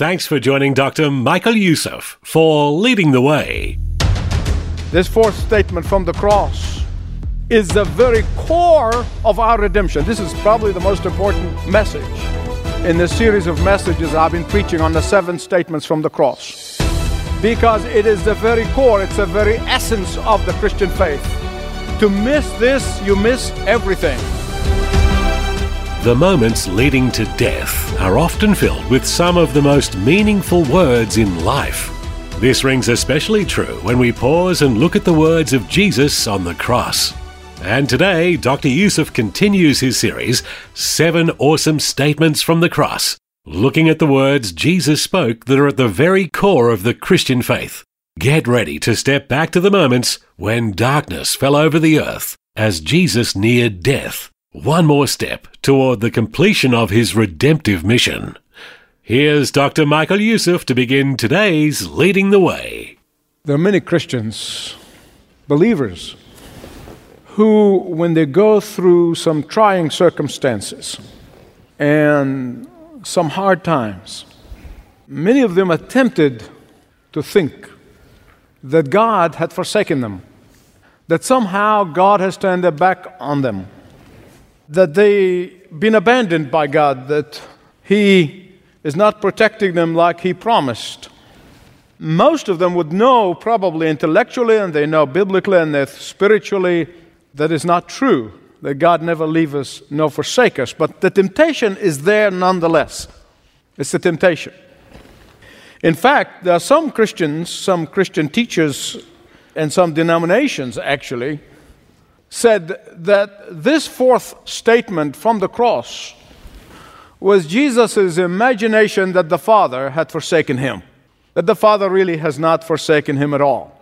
Thanks for joining Dr. Michael Youssef for leading the way. This fourth statement from the cross is the very core of our redemption. This is probably the most important message in this series of messages I've been preaching on the seven statements from the cross. Because it is the very core, it's the very essence of the Christian faith. To miss this, you miss everything. The moments leading to death are often filled with some of the most meaningful words in life. This rings especially true when we pause and look at the words of Jesus on the cross. And today, Dr. Youssef continues his series, Seven Awesome Statements from the Cross, looking at the words Jesus spoke that are at the very core of the Christian faith. Get ready to step back to the moments when darkness fell over the earth as Jesus neared death one more step toward the completion of his redemptive mission. Here's Dr. Michael Youssef to begin today's Leading the Way. There are many Christians, believers, who, when they go through some trying circumstances and some hard times, many of them attempted to think that God had forsaken them, that somehow God has turned their back on them that they've been abandoned by God, that He is not protecting them like He promised. Most of them would know, probably intellectually, and they know biblically and they spiritually, that is not true, that God never leave us nor forsake us. But the temptation is there nonetheless. It's the temptation. In fact, there are some Christians, some Christian teachers, and some denominations actually, said that this fourth statement from the cross was Jesus' imagination that the Father had forsaken him, that the Father really has not forsaken him at all.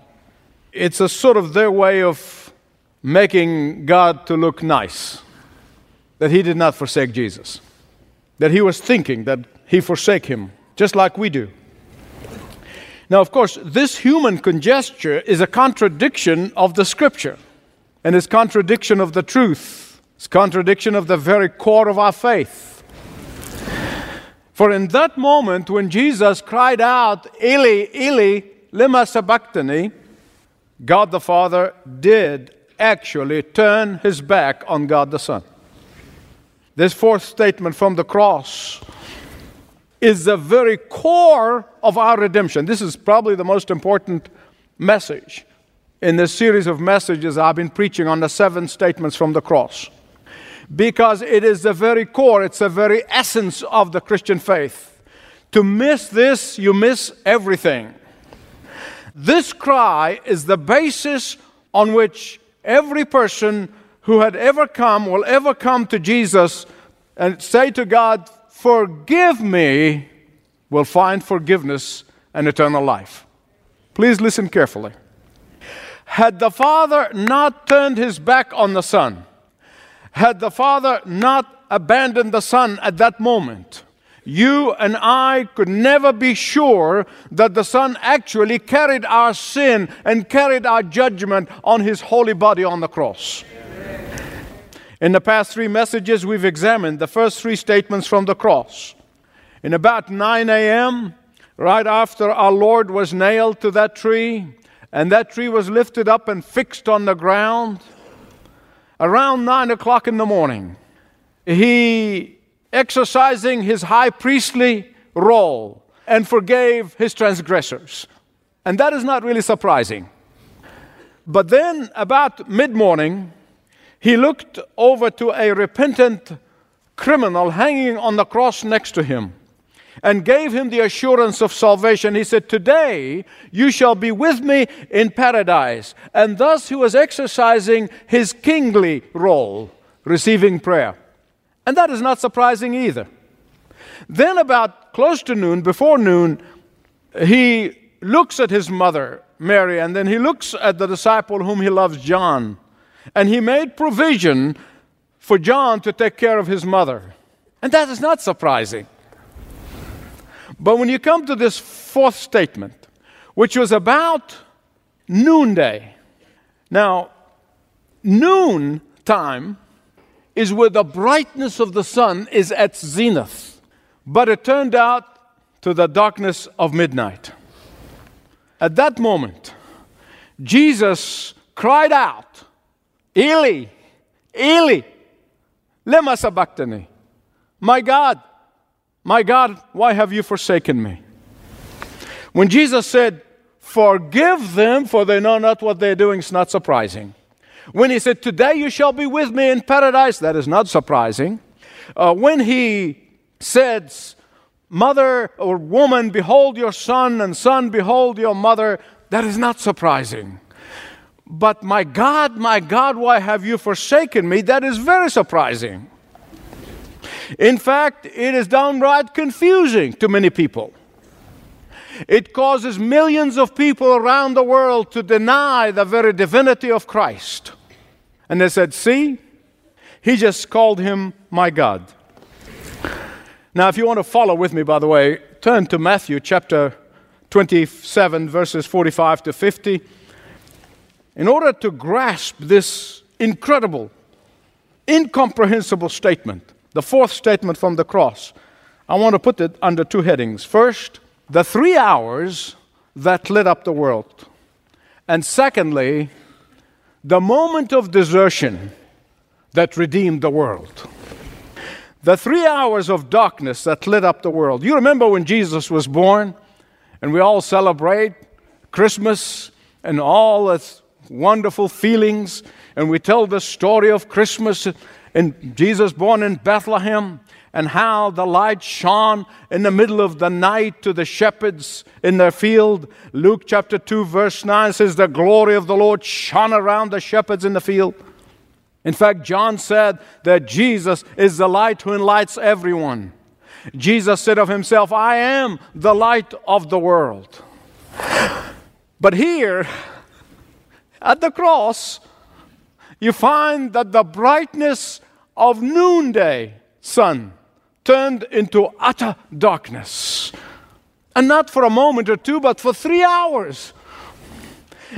It's a sort of their way of making God to look nice, that he did not forsake Jesus, that he was thinking that he forsake him, just like we do. Now, of course, this human conjecture is a contradiction of the scripture and is contradiction of the truth. It's contradiction of the very core of our faith. For in that moment when Jesus cried out, Eli, Eli, lema sabachthani, God the Father did actually turn his back on God the Son. This fourth statement from the cross is the very core of our redemption. This is probably the most important message in this series of messages I've been preaching on the seven statements from the cross. Because it is the very core, it's the very essence of the Christian faith. To miss this, you miss everything. This cry is the basis on which every person who had ever come will ever come to Jesus and say to God, Forgive me, will find forgiveness and eternal life. Please listen carefully. Had the Father not turned his back on the Son, had the Father not abandoned the Son at that moment, you and I could never be sure that the Son actually carried our sin and carried our judgment on his holy body on the cross. In the past three messages, we've examined the first three statements from the cross. In about 9 a.m., right after our Lord was nailed to that tree, and that tree was lifted up and fixed on the ground. Around nine o'clock in the morning, he, exercising his high priestly role, and forgave his transgressors. And that is not really surprising. But then, about mid morning, he looked over to a repentant criminal hanging on the cross next to him and gave him the assurance of salvation. He said, Today you shall be with me in paradise. And thus he was exercising his kingly role, receiving prayer. And that is not surprising either. Then, about close to noon, before noon, he looks at his mother, Mary, and then he looks at the disciple whom he loves, John. And he made provision for John to take care of his mother. And that is not surprising. But when you come to this fourth statement, which was about noonday, now, noon time is where the brightness of the sun is at zenith, but it turned out to the darkness of midnight. At that moment, Jesus cried out, Eli, Eli, lema sabachthani. My God, my God, why have you forsaken me? When Jesus said, Forgive them, for they know not what they're doing, it's not surprising. When he said, Today you shall be with me in paradise, that is not surprising. Uh, when he said, Mother or woman, behold your son, and son, behold your mother, that is not surprising. But my God, my God, why have you forsaken me? That is very surprising. In fact, it is downright confusing to many people. It causes millions of people around the world to deny the very divinity of Christ. And they said, See, he just called him my God. Now, if you want to follow with me, by the way, turn to Matthew chapter 27, verses 45 to 50. In order to grasp this incredible, incomprehensible statement, the fourth statement from the cross, I want to put it under two headings. First, the three hours that lit up the world. And secondly, the moment of desertion that redeemed the world. The three hours of darkness that lit up the world. You remember when Jesus was born, and we all celebrate Christmas and all its wonderful feelings, and we tell the story of Christmas and Jesus born in Bethlehem and how the light shone in the middle of the night to the shepherds in their field. Luke chapter 2, verse 9 says, The glory of the Lord shone around the shepherds in the field. In fact, John said that Jesus is the light who enlightens everyone. Jesus said of himself, I am the light of the world. But here, at the cross, you find that the brightness of noonday sun turned into utter darkness. And not for a moment or two, but for three hours.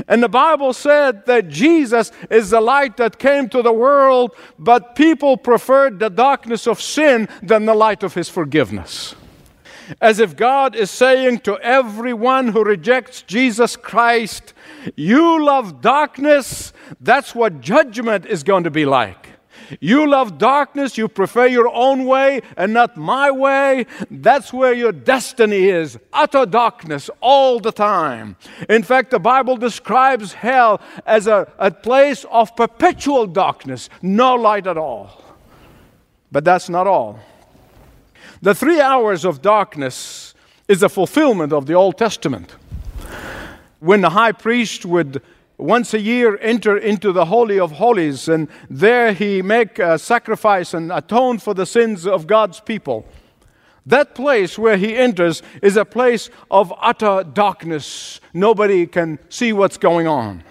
And the Bible said that Jesus is the light that came to the world, but people preferred the darkness of sin than the light of his forgiveness. As if God is saying to everyone who rejects Jesus Christ, You love darkness, that's what judgment is going to be like. You love darkness, you prefer your own way and not my way. That's where your destiny is utter darkness all the time. In fact, the Bible describes hell as a, a place of perpetual darkness, no light at all. But that's not all. The three hours of darkness is a fulfillment of the Old Testament. When the high priest would once a year enter into the holy of holies and there he make a sacrifice and atone for the sins of god's people. That place where he enters is a place of utter darkness. Nobody can see what's going on.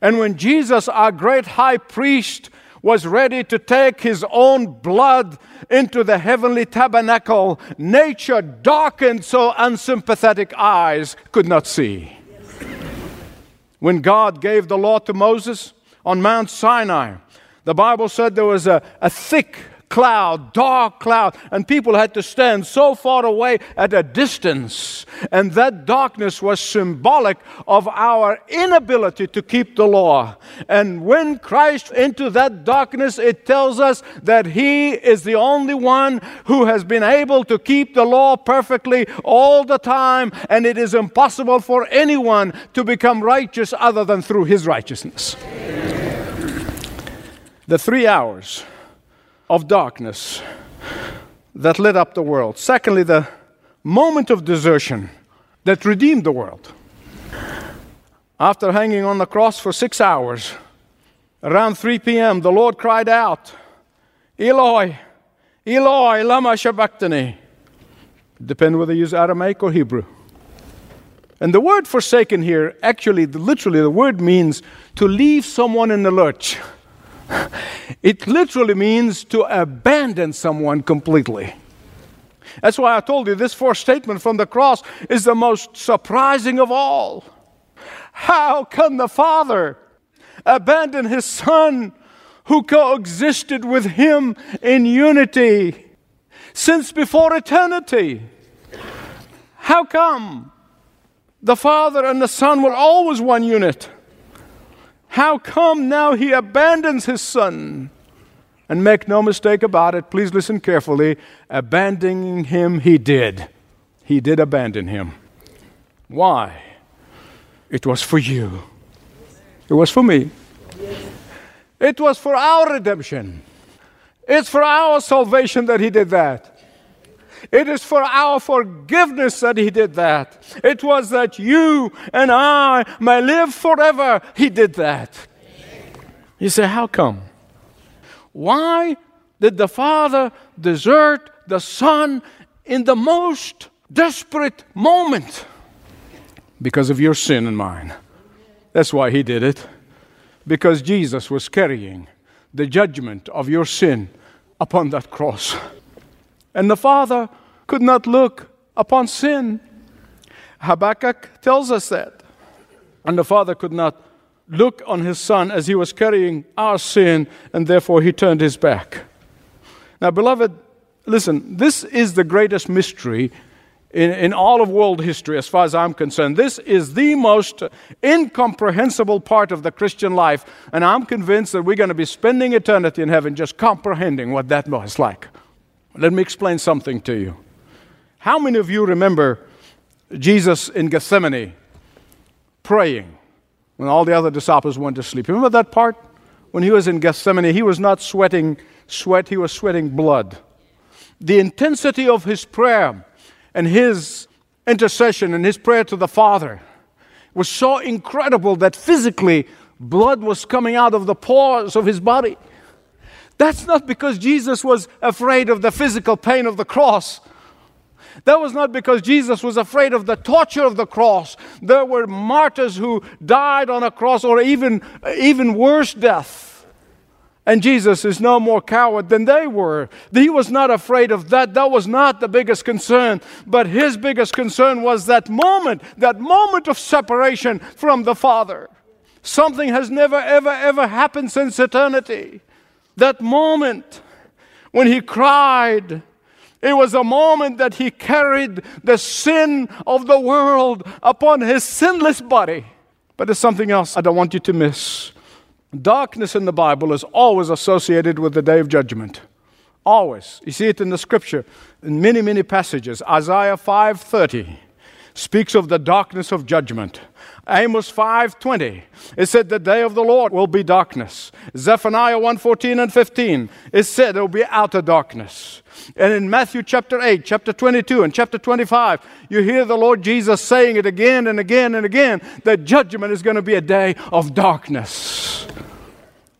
And when jesus our great high priest was ready to take his own blood into the heavenly tabernacle nature darkened so unsympathetic eyes could not see when God gave the law to Moses on Mount Sinai, the Bible said there was a, a thick cloud, dark cloud, and people had to stand so far away at a distance. And that darkness was symbolic of our inability to keep the law. And when Christ into that darkness, it tells us that He is the only one who has been able to keep the law perfectly all the time, and it is impossible for anyone to become righteous other than through His righteousness. The three hours of darkness that lit up the world. Secondly, the moment of desertion that redeemed the world. After hanging on the cross for six hours, around 3 p.m., the Lord cried out, Eloi, Eloi, lama sabachthani. Depend whether you use Aramaic or Hebrew. And the word forsaken here, actually, literally, the word means to leave someone in the lurch. It literally means to abandon someone completely. That's why I told you this fourth statement from the cross is the most surprising of all. How can the Father abandon his Son who coexisted with him in unity since before eternity? How come the Father and the Son were always one unit? How come now he abandons his Son? And make no mistake about it, please listen carefully. Abandoning him, he did. He did abandon him. Why? It was for you, it was for me, it was for our redemption, it's for our salvation that he did that. It is for our forgiveness that He did that. It was that you and I may live forever. He did that. You say, How come? Why did the Father desert the Son in the most desperate moment? Because of your sin and mine. That's why He did it. Because Jesus was carrying the judgment of your sin upon that cross. And the Father could not look upon sin. Habakkuk tells us that. And the Father could not look on his Son as he was carrying our sin, and therefore he turned his back. Now, beloved, listen, this is the greatest mystery in, in all of world history, as far as I'm concerned. This is the most incomprehensible part of the Christian life, and I'm convinced that we're going to be spending eternity in heaven just comprehending what that was like. Let me explain something to you. How many of you remember Jesus in Gethsemane praying when all the other disciples went to sleep? Remember that part? When he was in Gethsemane, he was not sweating sweat, he was sweating blood. The intensity of his prayer and his intercession and his prayer to the Father was so incredible that physically blood was coming out of the pores of his body. That's not because Jesus was afraid of the physical pain of the cross. That was not because Jesus was afraid of the torture of the cross. There were martyrs who died on a cross or even, even worse death. And Jesus is no more coward than they were. He was not afraid of that. That was not the biggest concern. But his biggest concern was that moment, that moment of separation from the Father. Something has never, ever, ever happened since eternity. That moment when he cried, it was a moment that he carried the sin of the world upon his sinless body. But there's something else I don't want you to miss. Darkness in the Bible is always associated with the day of judgment. Always. You see it in the scripture in many, many passages. Isaiah 5:30 speaks of the darkness of judgment. Amos 5:20 it said the day of the Lord will be darkness. Zephaniah 1:14 and 15 it said there will be outer darkness. And in Matthew chapter 8, chapter 22 and chapter 25 you hear the Lord Jesus saying it again and again and again that judgment is going to be a day of darkness.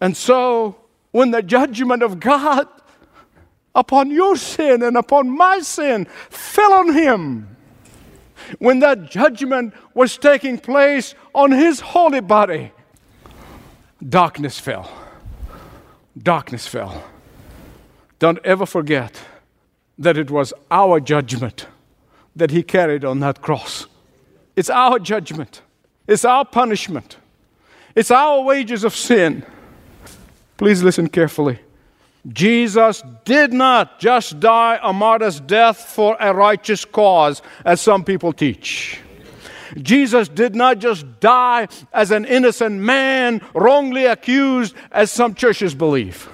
And so when the judgment of God upon your sin and upon my sin fell on him when that judgment was taking place on his holy body, darkness fell. Darkness fell. Don't ever forget that it was our judgment that he carried on that cross. It's our judgment, it's our punishment, it's our wages of sin. Please listen carefully. Jesus did not just die a martyr's death for a righteous cause, as some people teach. Jesus did not just die as an innocent man wrongly accused, as some churches believe.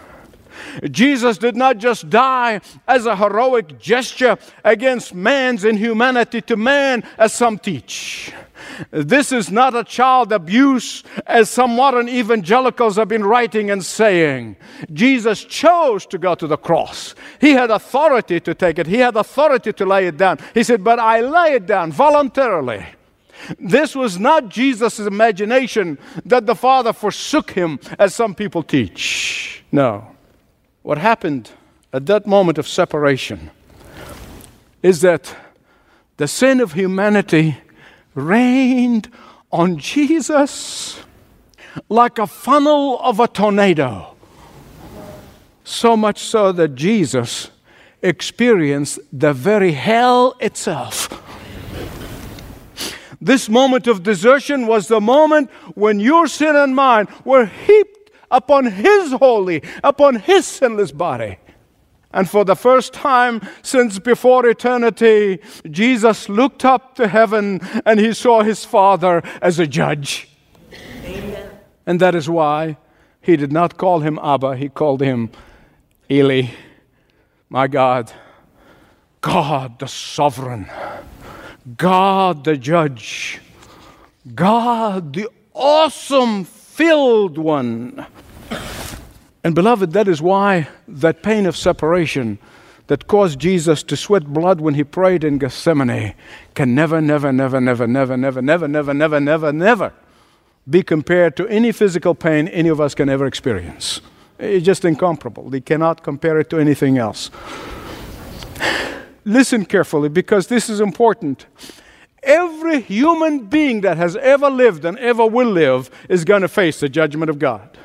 Jesus did not just die as a heroic gesture against man's inhumanity to man, as some teach. This is not a child abuse, as some modern evangelicals have been writing and saying. Jesus chose to go to the cross. He had authority to take it, he had authority to lay it down. He said, But I lay it down voluntarily. This was not Jesus' imagination that the Father forsook him, as some people teach. No. What happened at that moment of separation is that the sin of humanity rained on Jesus like a funnel of a tornado. So much so that Jesus experienced the very hell itself. This moment of desertion was the moment when your sin and mine were heaped upon His holy, upon His sinless body. And for the first time since before eternity, Jesus looked up to heaven and he saw his Father as a judge. Amen. And that is why he did not call him Abba, he called him Eli, my God, God the sovereign, God the judge, God the awesome filled one. And beloved, that is why that pain of separation that caused Jesus to sweat blood when he prayed in Gethsemane can never, never, never, never, never, never, never, never, never, never, never be compared to any physical pain any of us can ever experience. It's just incomparable. They cannot compare it to anything else. Listen carefully because this is important. Every human being that has ever lived and ever will live is going to face the judgment of God.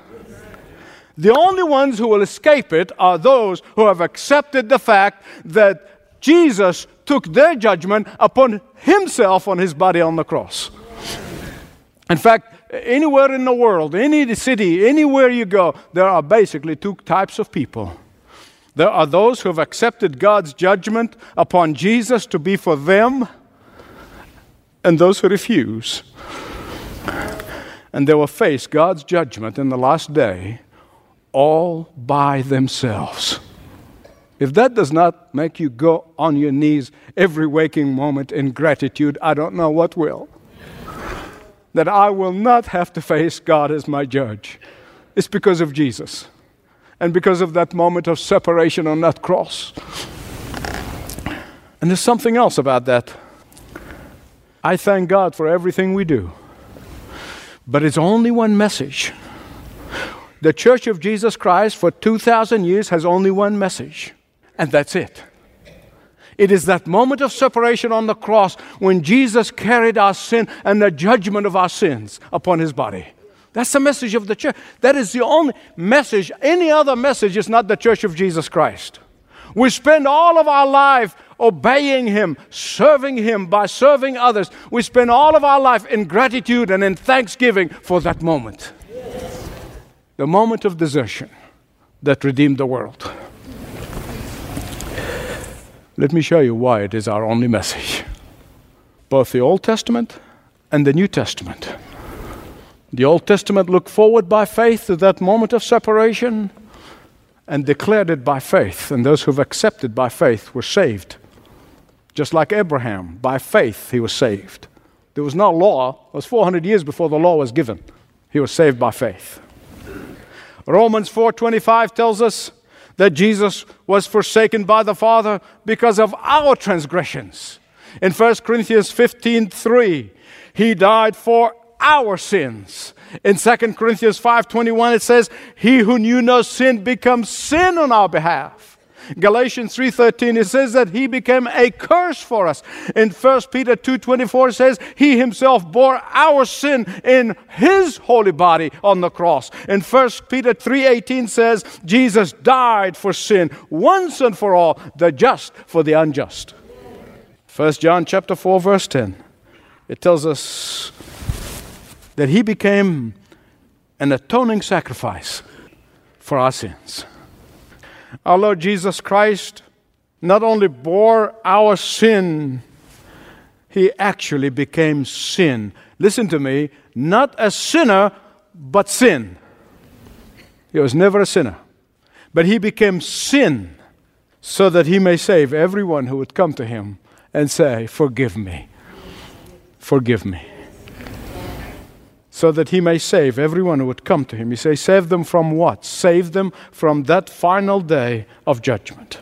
The only ones who will escape it are those who have accepted the fact that Jesus took their judgment upon himself on his body on the cross. In fact, anywhere in the world, any city, anywhere you go, there are basically two types of people. There are those who have accepted God's judgment upon Jesus to be for them, and those who refuse. And they will face God's judgment in the last day all by themselves. If that does not make you go on your knees every waking moment in gratitude, I don't know what will. That I will not have to face God as my judge. It's because of Jesus and because of that moment of separation on that cross. And there's something else about that. I thank God for everything we do, but it's only one message. The Church of Jesus Christ for 2,000 years has only one message, and that's it. It is that moment of separation on the cross when Jesus carried our sin and the judgment of our sins upon his body. That's the message of the church. That is the only message. Any other message is not the church of Jesus Christ. We spend all of our life obeying Him, serving Him by serving others. We spend all of our life in gratitude and in thanksgiving for that moment the moment of desertion that redeemed the world. Let me show you why it is our only message. Both the Old Testament and the New Testament. The Old Testament looked forward by faith to that moment of separation and declared it by faith, and those who've accepted by faith were saved. Just like Abraham, by faith he was saved. There was no law, it was 400 years before the law was given. He was saved by faith. Romans 4:25 tells us that Jesus was forsaken by the Father because of our transgressions. In 1 Corinthians 15:3, he died for our sins. In 2 Corinthians 5:21 it says, "He who knew no sin becomes sin on our behalf." Galatians 3:13 it says that he became a curse for us. In 1 Peter 2:24 it says he himself bore our sin in his holy body on the cross. In 1 Peter 3:18 says Jesus died for sin once and for all, the just for the unjust. 1 John chapter 4 verse 10 it tells us that he became an atoning sacrifice for our sins. Our Lord Jesus Christ not only bore our sin, he actually became sin. Listen to me, not a sinner, but sin. He was never a sinner, but he became sin so that he may save everyone who would come to him and say, Forgive me. Forgive me so that he may save everyone who would come to him. He says, Save them from what? Save them from that final day of judgment.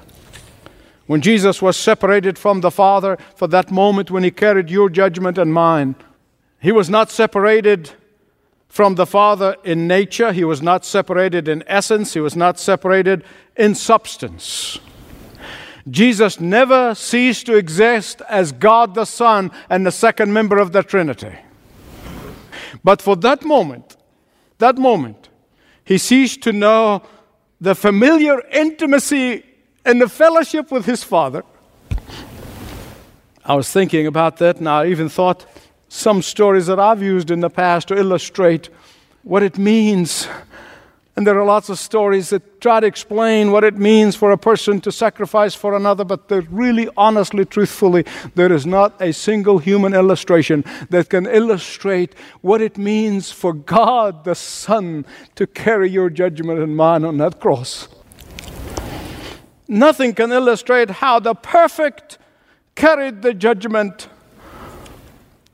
When Jesus was separated from the Father for that moment when he carried your judgment and mine, he was not separated from the Father in nature, he was not separated in essence, he was not separated in substance. Jesus never ceased to exist as God the Son and the second member of the Trinity. But for that moment, that moment, he ceased to know the familiar intimacy and the fellowship with his Father. I was thinking about that, and I even thought some stories that I've used in the past to illustrate what it means and there are lots of stories that try to explain what it means for a person to sacrifice for another, but really, honestly, truthfully, there is not a single human illustration that can illustrate what it means for God the Son to carry your judgment and mine on that cross. Nothing can illustrate how the perfect carried the judgment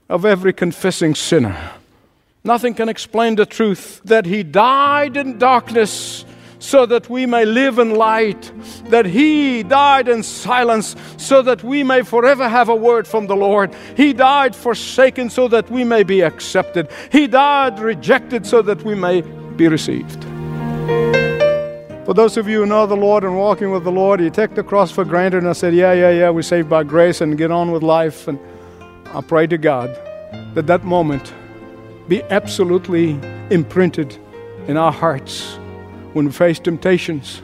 of every confessing sinner. Nothing can explain the truth that He died in darkness so that we may live in light, that He died in silence so that we may forever have a word from the Lord. He died forsaken so that we may be accepted. He died rejected so that we may be received. For those of you who know the Lord and walking with the Lord, you take the cross for granted and I said, Yeah, yeah, yeah, we're saved by grace and get on with life. And I pray to God that that moment be absolutely imprinted in our hearts when we face temptations,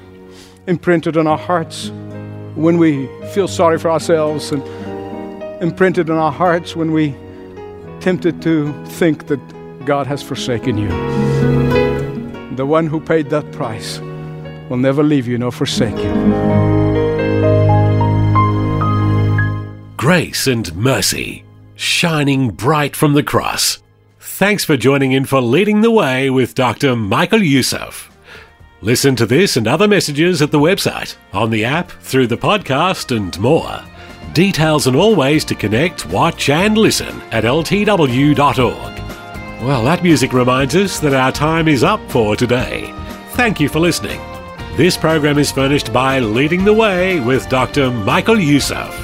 imprinted in our hearts when we feel sorry for ourselves, and imprinted in our hearts when we tempted to think that God has forsaken you. The one who paid that price will never leave you nor forsake you. Grace and mercy, shining bright from the cross Thanks for joining in for Leading the Way with Dr. Michael Youssef. Listen to this and other messages at the website, on the app, through the podcast, and more. Details and all ways to connect, watch, and listen at ltw.org. Well, that music reminds us that our time is up for today. Thank you for listening. This program is furnished by Leading the Way with Dr. Michael Youssef,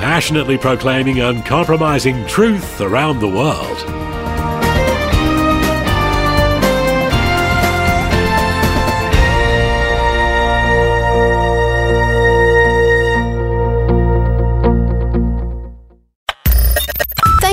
passionately proclaiming uncompromising truth around the world.